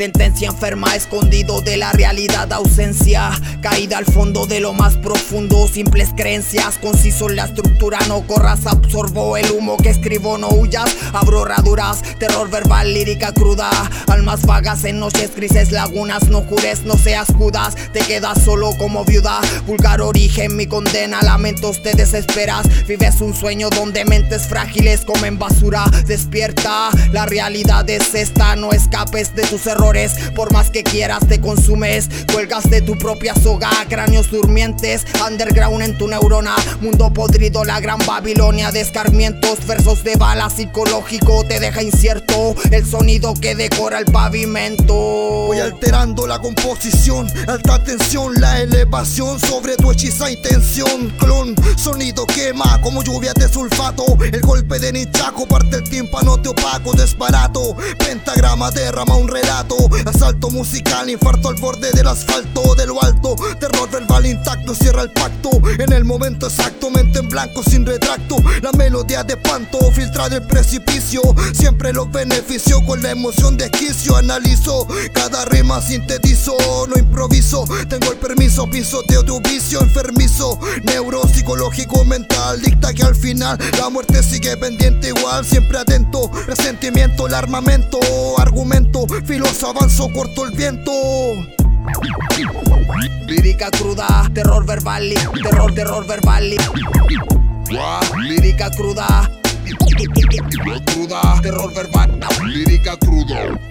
Sentencia enferma, escondido de la realidad, ausencia. Caída al fondo de lo más profundo, simples creencias. Conciso en la estructura, no corras, absorbo el humo que escribo, no huyas. Abro herraduras, terror verbal, lírica cruda. Almas vagas en noches grises, lagunas, no jures, no seas judas. Te quedas solo como viuda. Vulgar origen, mi condena, lamentos te desesperas. Vives un sueño donde mentes frágiles comen basura. Despierta, la realidad es esta, no escapes de tus errores por más que quieras te consumes. Cuelgas de tu propia soga Cráneos durmientes Underground en tu neurona. Mundo podrido la gran Babilonia de escarmientos. Versos de bala psicológico Te deja incierto. El sonido que decora el pavimento. Voy alterando la composición Alta tensión La elevación sobre tu hechiza intención Clon. Sonido quema como lluvia de sulfato. El golpe de nichaco parte el tímpano te opaco Desbarato. Pentagrama derrama un relato. Asalto musical, infarto al borde del asfalto De lo alto, verbal intacto Cierra el pacto. En el momento exacto Mente en blanco sin retracto. La melodía de panto filtra del precipicio. Siempre los beneficio con la emoción de esquicio. Analizo cada rima, sintetizo No improviso, tengo el permiso Pisoteo de vicio enfermizo. Neuropsicológico mental Dicta que al final la muerte sigue pendiente igual Siempre atento, resentimiento, el armamento Argumento, filoso avanzo, corto el viento. Lírica cruda, terror verbal, terror, terror verbal. Lírica cruda, cruda, terror verbal. Lírica cruda.